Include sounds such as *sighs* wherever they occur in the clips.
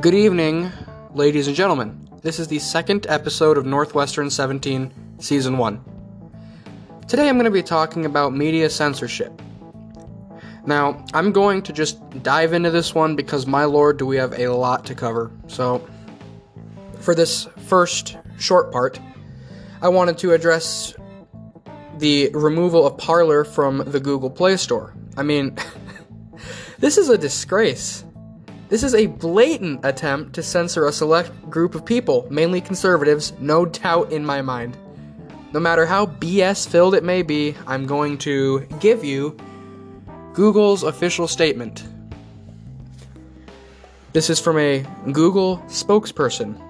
Good evening, ladies and gentlemen. This is the second episode of Northwestern 17, Season 1. Today I'm going to be talking about media censorship. Now, I'm going to just dive into this one because, my lord, do we have a lot to cover. So, for this first short part, I wanted to address the removal of Parler from the Google Play Store. I mean, *laughs* this is a disgrace. This is a blatant attempt to censor a select group of people, mainly conservatives, no doubt in my mind. No matter how BS filled it may be, I'm going to give you Google's official statement. This is from a Google spokesperson.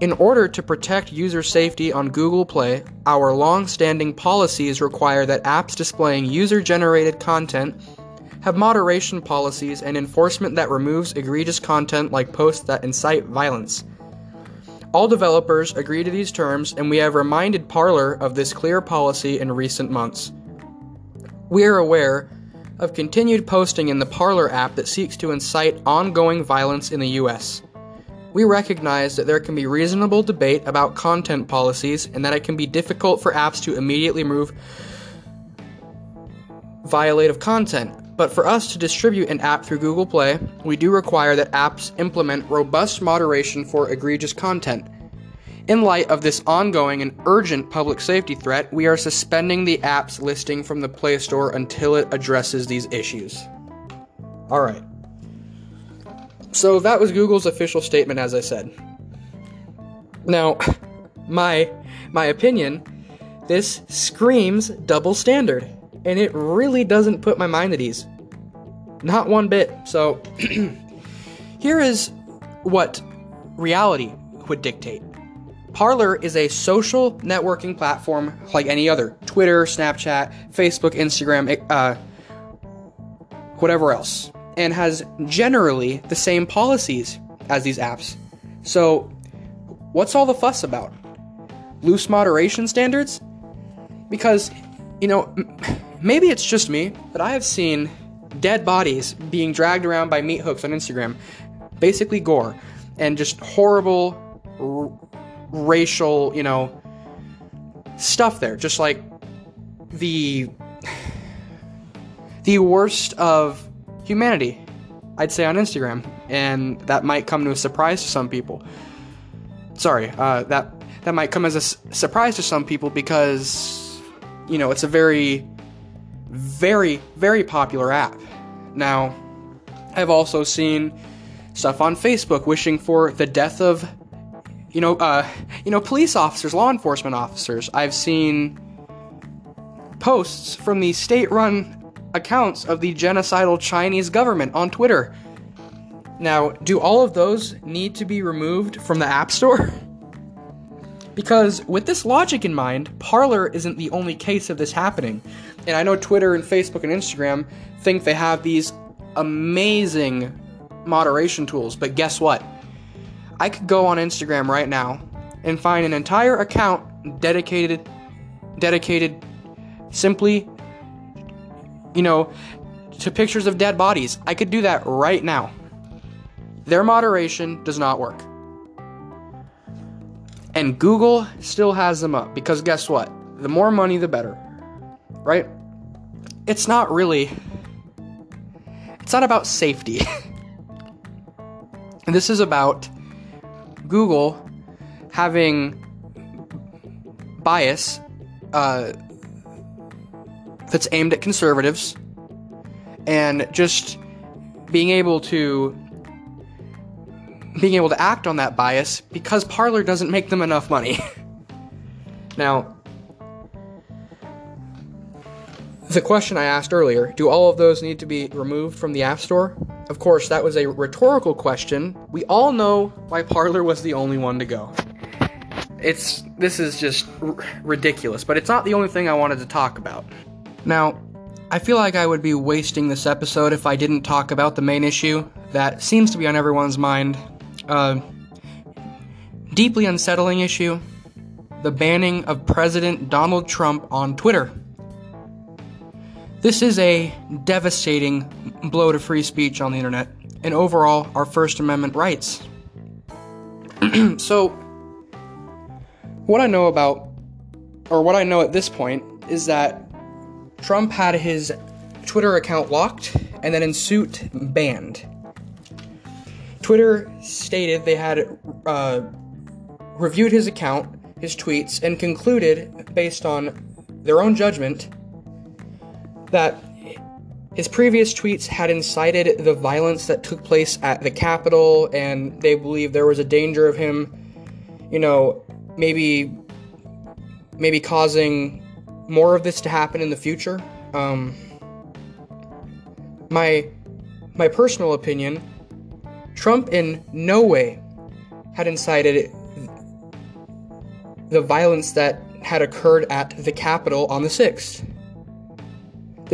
In order to protect user safety on Google Play, our long standing policies require that apps displaying user generated content have moderation policies and enforcement that removes egregious content like posts that incite violence. All developers agree to these terms, and we have reminded Parler of this clear policy in recent months. We are aware of continued posting in the Parler app that seeks to incite ongoing violence in the US. We recognize that there can be reasonable debate about content policies and that it can be difficult for apps to immediately remove violative content, but for us to distribute an app through Google Play, we do require that apps implement robust moderation for egregious content. In light of this ongoing and urgent public safety threat, we are suspending the app's listing from the Play Store until it addresses these issues. Alright. So that was Google's official statement, as I said. Now, *laughs* my my opinion, this screams double standard and it really doesn't put my mind at ease. Not one bit. So, *clears throat* here is what reality would dictate. Parler is a social networking platform like any other Twitter, Snapchat, Facebook, Instagram, uh, whatever else, and has generally the same policies as these apps. So, what's all the fuss about? Loose moderation standards? Because, you know, *clears throat* Maybe it's just me, but I have seen dead bodies being dragged around by meat hooks on Instagram. Basically, gore. And just horrible r- racial, you know, stuff there. Just like the. *sighs* the worst of humanity, I'd say, on Instagram. And that might come to a surprise to some people. Sorry, uh, that that might come as a s- surprise to some people because, you know, it's a very very, very popular app. Now, I've also seen stuff on Facebook wishing for the death of, you know, uh, you know, police officers, law enforcement officers. I've seen posts from the state-run accounts of the genocidal Chinese government on Twitter. Now, do all of those need to be removed from the App Store? *laughs* because with this logic in mind, Parler isn't the only case of this happening. And I know Twitter and Facebook and Instagram think they have these amazing moderation tools, but guess what? I could go on Instagram right now and find an entire account dedicated dedicated simply you know to pictures of dead bodies. I could do that right now. Their moderation does not work. And Google still has them up because guess what? The more money the better right? It's not really. It's not about safety. *laughs* this is about Google having bias uh, that's aimed at conservatives and just being able to being able to act on that bias because Parler doesn't make them enough money. *laughs* now, The question I asked earlier do all of those need to be removed from the App Store? Of course, that was a rhetorical question. We all know why Parler was the only one to go. It's this is just r- ridiculous, but it's not the only thing I wanted to talk about. Now, I feel like I would be wasting this episode if I didn't talk about the main issue that seems to be on everyone's mind. Uh, deeply unsettling issue the banning of President Donald Trump on Twitter. This is a devastating blow to free speech on the internet, and overall our First Amendment rights. *clears throat* so, what I know about, or what I know at this point, is that Trump had his Twitter account locked and then in suit banned. Twitter stated they had uh, reviewed his account, his tweets, and concluded, based on their own judgment, that his previous tweets had incited the violence that took place at the Capitol, and they believe there was a danger of him, you know, maybe maybe causing more of this to happen in the future. Um, my my personal opinion, Trump in no way had incited the violence that had occurred at the Capitol on the 6th.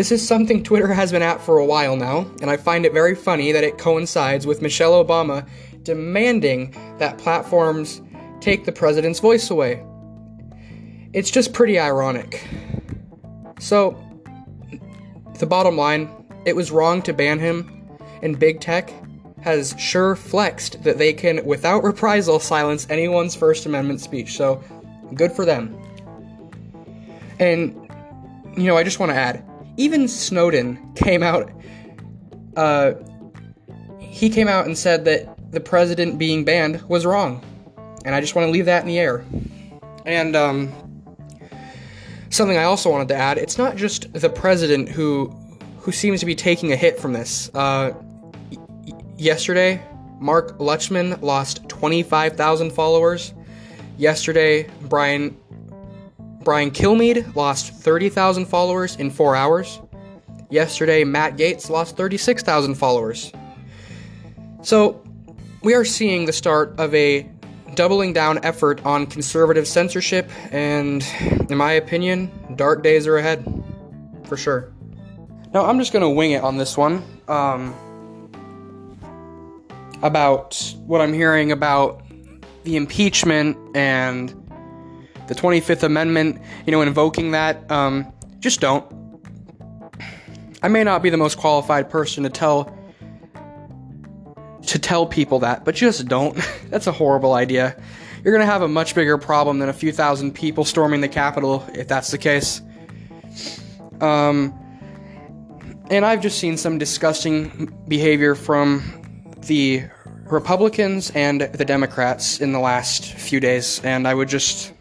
This is something Twitter has been at for a while now, and I find it very funny that it coincides with Michelle Obama demanding that platforms take the president's voice away. It's just pretty ironic. So, the bottom line, it was wrong to ban him, and big tech has sure flexed that they can, without reprisal, silence anyone's First Amendment speech. So, good for them. And, you know, I just want to add even Snowden came out, uh, he came out and said that the president being banned was wrong. And I just want to leave that in the air. And, um, something I also wanted to add it's not just the president who who seems to be taking a hit from this. Uh, y- yesterday, Mark Lechman lost 25,000 followers. Yesterday, Brian Brian Kilmeade lost 30,000 followers in 4 hours. Yesterday, Matt Gaetz lost 36,000 followers. So, we are seeing the start of a doubling down effort on conservative censorship, and in my opinion, dark days are ahead. For sure. Now, I'm just going to wing it on this one. Um, about what I'm hearing about the impeachment and the 25th Amendment, you know, invoking that. Um, just don't. I may not be the most qualified person to tell to tell people that, but just don't. *laughs* That's a horrible idea. You're going to have a much bigger problem than a few thousand people storming the Capitol if that's the case. Um, and I've just seen some disgusting behavior from the Republicans and the Democrats in the last few days, and I would just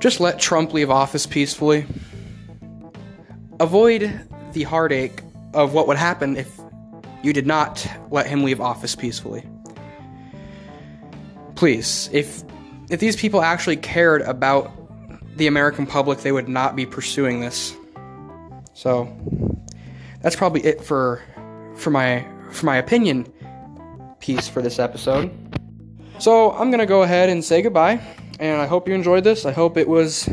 just let Trump leave office peacefully. Avoid the heartache of what would happen if you did not let him leave office peacefully. Please, if if these people actually cared about the American public, they would not be pursuing this. So that's probably it for for my for my opinion piece for this episode. So I'm gonna go ahead and say goodbye, and I hope you enjoyed this. I hope it was,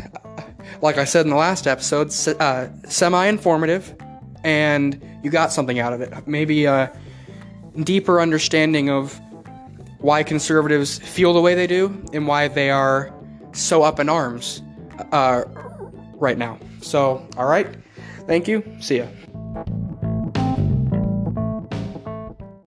like I said in the last episode, uh, semi-informative, and you got something out of it. Maybe a deeper understanding of why conservatives feel the way they do and why they are so up in arms uh, right now. So, all right. Thank you. See ya.